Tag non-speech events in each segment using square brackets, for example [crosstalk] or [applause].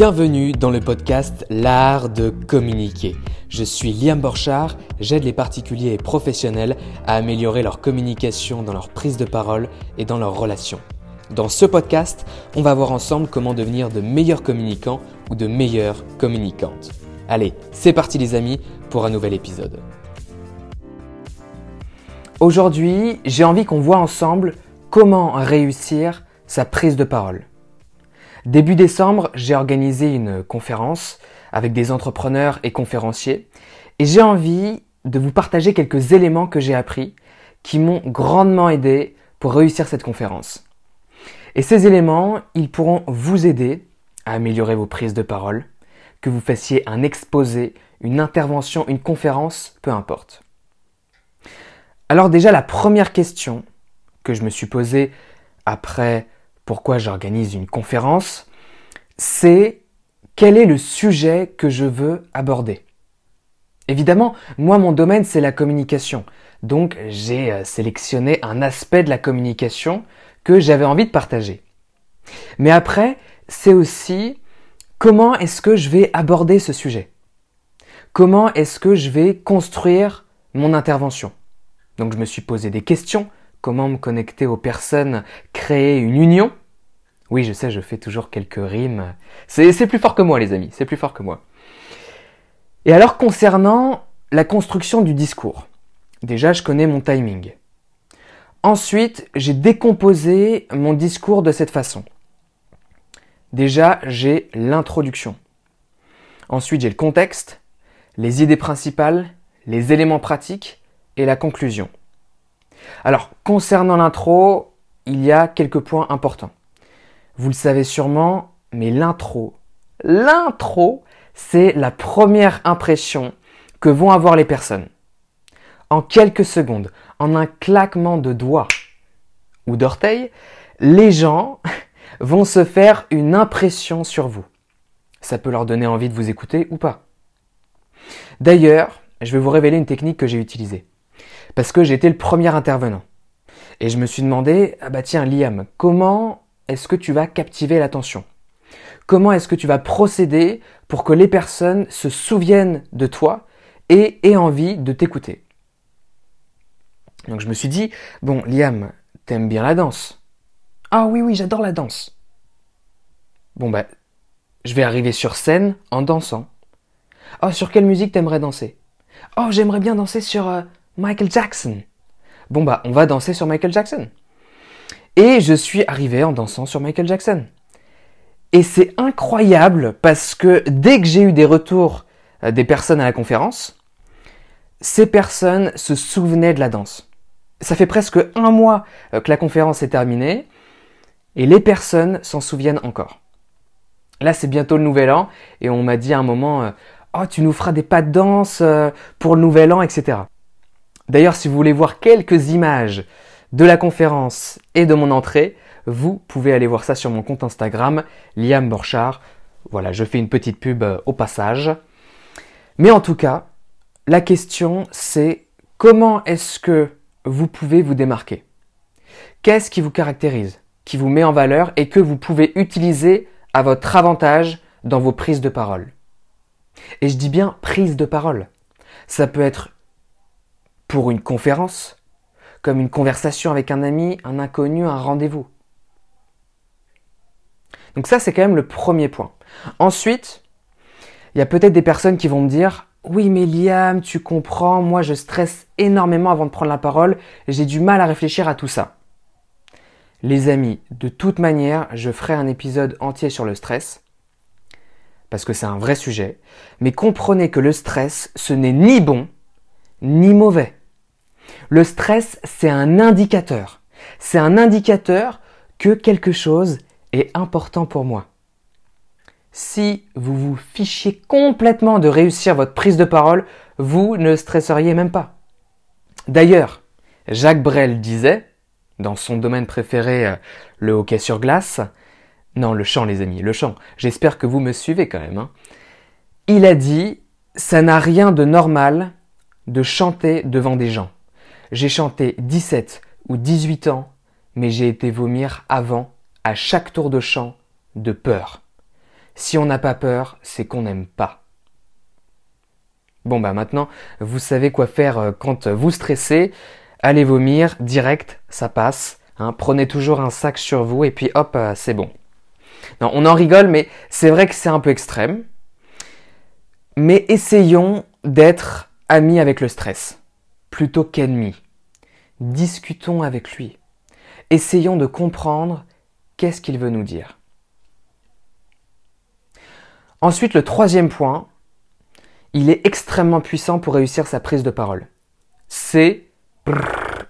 Bienvenue dans le podcast L'art de communiquer. Je suis Liam Borchard, j'aide les particuliers et professionnels à améliorer leur communication dans leur prise de parole et dans leurs relations. Dans ce podcast, on va voir ensemble comment devenir de meilleurs communicants ou de meilleures communicantes. Allez, c'est parti les amis pour un nouvel épisode. Aujourd'hui, j'ai envie qu'on voit ensemble comment réussir sa prise de parole. Début décembre, j'ai organisé une conférence avec des entrepreneurs et conférenciers et j'ai envie de vous partager quelques éléments que j'ai appris qui m'ont grandement aidé pour réussir cette conférence. Et ces éléments, ils pourront vous aider à améliorer vos prises de parole, que vous fassiez un exposé, une intervention, une conférence, peu importe. Alors déjà, la première question que je me suis posée après pourquoi j'organise une conférence, c'est quel est le sujet que je veux aborder. Évidemment, moi, mon domaine, c'est la communication. Donc, j'ai euh, sélectionné un aspect de la communication que j'avais envie de partager. Mais après, c'est aussi comment est-ce que je vais aborder ce sujet? Comment est-ce que je vais construire mon intervention? Donc, je me suis posé des questions. Comment me connecter aux personnes, créer une union? Oui, je sais, je fais toujours quelques rimes. C'est plus fort que moi, les amis, c'est plus fort que moi. Et alors, concernant la construction du discours, déjà, je connais mon timing. Ensuite, j'ai décomposé mon discours de cette façon. Déjà, j'ai l'introduction. Ensuite, j'ai le contexte, les idées principales, les éléments pratiques et la conclusion. Alors, concernant l'intro, il y a quelques points importants. Vous le savez sûrement, mais l'intro, l'intro, c'est la première impression que vont avoir les personnes. En quelques secondes, en un claquement de doigts ou d'orteils, les gens [laughs] vont se faire une impression sur vous. Ça peut leur donner envie de vous écouter ou pas. D'ailleurs, je vais vous révéler une technique que j'ai utilisée. Parce que j'étais le premier intervenant. Et je me suis demandé, ah bah tiens Liam, comment est-ce que tu vas captiver l'attention? Comment est-ce que tu vas procéder pour que les personnes se souviennent de toi et aient envie de t'écouter? Donc je me suis dit, bon Liam, t'aimes bien la danse Ah oui oui, j'adore la danse. Bon bah, je vais arriver sur scène en dansant. Oh, sur quelle musique t'aimerais danser? Oh, j'aimerais bien danser sur euh, Michael Jackson. Bon bah, on va danser sur Michael Jackson. Et je suis arrivé en dansant sur Michael Jackson. Et c'est incroyable parce que dès que j'ai eu des retours euh, des personnes à la conférence, ces personnes se souvenaient de la danse. Ça fait presque un mois euh, que la conférence est terminée et les personnes s'en souviennent encore. Là, c'est bientôt le nouvel an et on m'a dit à un moment euh, Oh, tu nous feras des pas de danse pour le nouvel an, etc. D'ailleurs, si vous voulez voir quelques images de la conférence et de mon entrée, vous pouvez aller voir ça sur mon compte Instagram, Liam Borchard. Voilà, je fais une petite pub euh, au passage. Mais en tout cas, la question c'est comment est-ce que vous pouvez vous démarquer? Qu'est-ce qui vous caractérise, qui vous met en valeur et que vous pouvez utiliser à votre avantage dans vos prises de parole? Et je dis bien prise de parole. Ça peut être pour une conférence, comme une conversation avec un ami, un inconnu, un rendez-vous. Donc ça, c'est quand même le premier point. Ensuite, il y a peut-être des personnes qui vont me dire, oui, mais Liam, tu comprends, moi je stresse énormément avant de prendre la parole, j'ai du mal à réfléchir à tout ça. Les amis, de toute manière, je ferai un épisode entier sur le stress, parce que c'est un vrai sujet, mais comprenez que le stress, ce n'est ni bon, ni mauvais. Le stress, c'est un indicateur. C'est un indicateur que quelque chose est important pour moi. Si vous vous fichiez complètement de réussir votre prise de parole, vous ne stresseriez même pas. D'ailleurs, Jacques Brel disait, dans son domaine préféré, euh, le hockey sur glace, non, le chant les amis, le chant, j'espère que vous me suivez quand même, hein. il a dit, ça n'a rien de normal de chanter devant des gens. J'ai chanté 17 ou 18 ans, mais j'ai été vomir avant, à chaque tour de chant, de peur. Si on n'a pas peur, c'est qu'on n'aime pas. Bon bah maintenant, vous savez quoi faire euh, quand vous stressez. Allez vomir, direct, ça passe. Hein. prenez toujours un sac sur vous et puis hop, euh, c'est bon. Non, on en rigole, mais c'est vrai que c'est un peu extrême. Mais essayons d'être amis avec le stress, plutôt qu'ennemis. Discutons avec lui. Essayons de comprendre qu'est-ce qu'il veut nous dire. Ensuite, le troisième point, il est extrêmement puissant pour réussir sa prise de parole. C'est,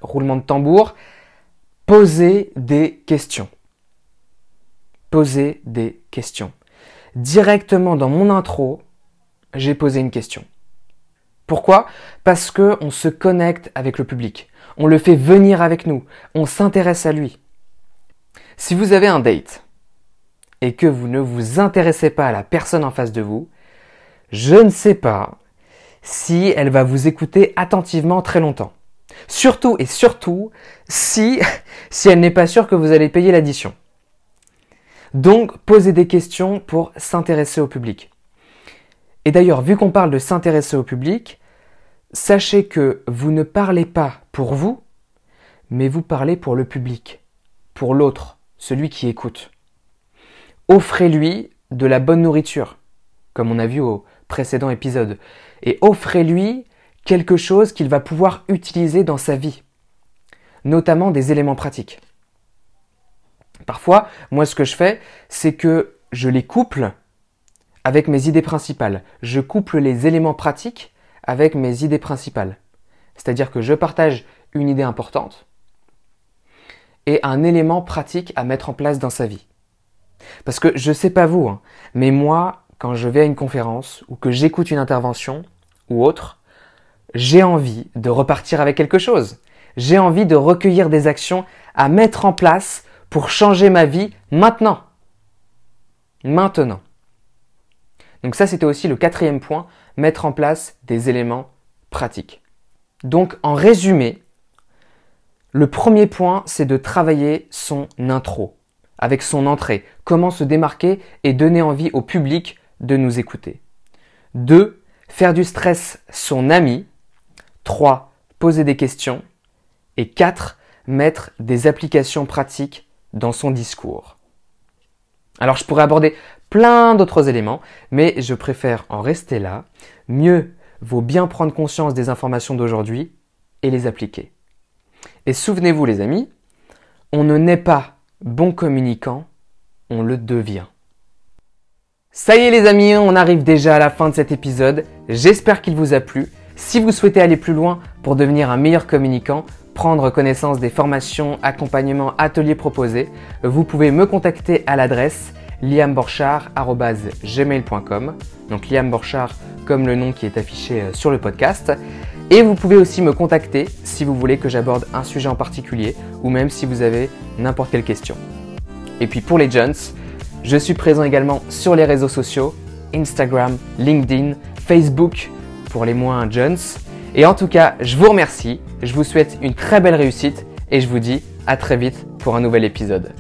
roulement de tambour, poser des questions. Poser des questions. Directement dans mon intro, j'ai posé une question. Pourquoi Parce que on se connecte avec le public. On le fait venir avec nous. On s'intéresse à lui. Si vous avez un date et que vous ne vous intéressez pas à la personne en face de vous, je ne sais pas si elle va vous écouter attentivement très longtemps. Surtout et surtout si, [laughs] si elle n'est pas sûre que vous allez payer l'addition. Donc, posez des questions pour s'intéresser au public. Et d'ailleurs, vu qu'on parle de s'intéresser au public, sachez que vous ne parlez pas pour vous, mais vous parlez pour le public, pour l'autre, celui qui écoute. Offrez-lui de la bonne nourriture, comme on a vu au précédent épisode, et offrez-lui quelque chose qu'il va pouvoir utiliser dans sa vie, notamment des éléments pratiques. Parfois, moi ce que je fais, c'est que je les couple avec mes idées principales. Je couple les éléments pratiques avec mes idées principales. C'est-à-dire que je partage une idée importante et un élément pratique à mettre en place dans sa vie. Parce que je sais pas vous, hein, mais moi, quand je vais à une conférence ou que j'écoute une intervention ou autre, j'ai envie de repartir avec quelque chose. J'ai envie de recueillir des actions à mettre en place pour changer ma vie maintenant. Maintenant. Donc ça, c'était aussi le quatrième point, mettre en place des éléments pratiques. Donc en résumé, le premier point, c'est de travailler son intro, avec son entrée, comment se démarquer et donner envie au public de nous écouter. 2. Faire du stress son ami. 3. Poser des questions. Et 4. Mettre des applications pratiques dans son discours. Alors je pourrais aborder plein d'autres éléments, mais je préfère en rester là. Mieux vaut bien prendre conscience des informations d'aujourd'hui et les appliquer. Et souvenez-vous les amis, on ne naît pas bon communicant, on le devient. Ça y est les amis, on arrive déjà à la fin de cet épisode. J'espère qu'il vous a plu. Si vous souhaitez aller plus loin pour devenir un meilleur communicant, prendre connaissance des formations, accompagnements, ateliers proposés, vous pouvez me contacter à l'adresse liamborchard.gmail.com Donc Liam Borchard comme le nom qui est affiché euh, sur le podcast. Et vous pouvez aussi me contacter si vous voulez que j'aborde un sujet en particulier ou même si vous avez n'importe quelle question. Et puis pour les Jones, je suis présent également sur les réseaux sociaux, Instagram, LinkedIn, Facebook pour les moins Jones. Et en tout cas, je vous remercie, je vous souhaite une très belle réussite et je vous dis à très vite pour un nouvel épisode.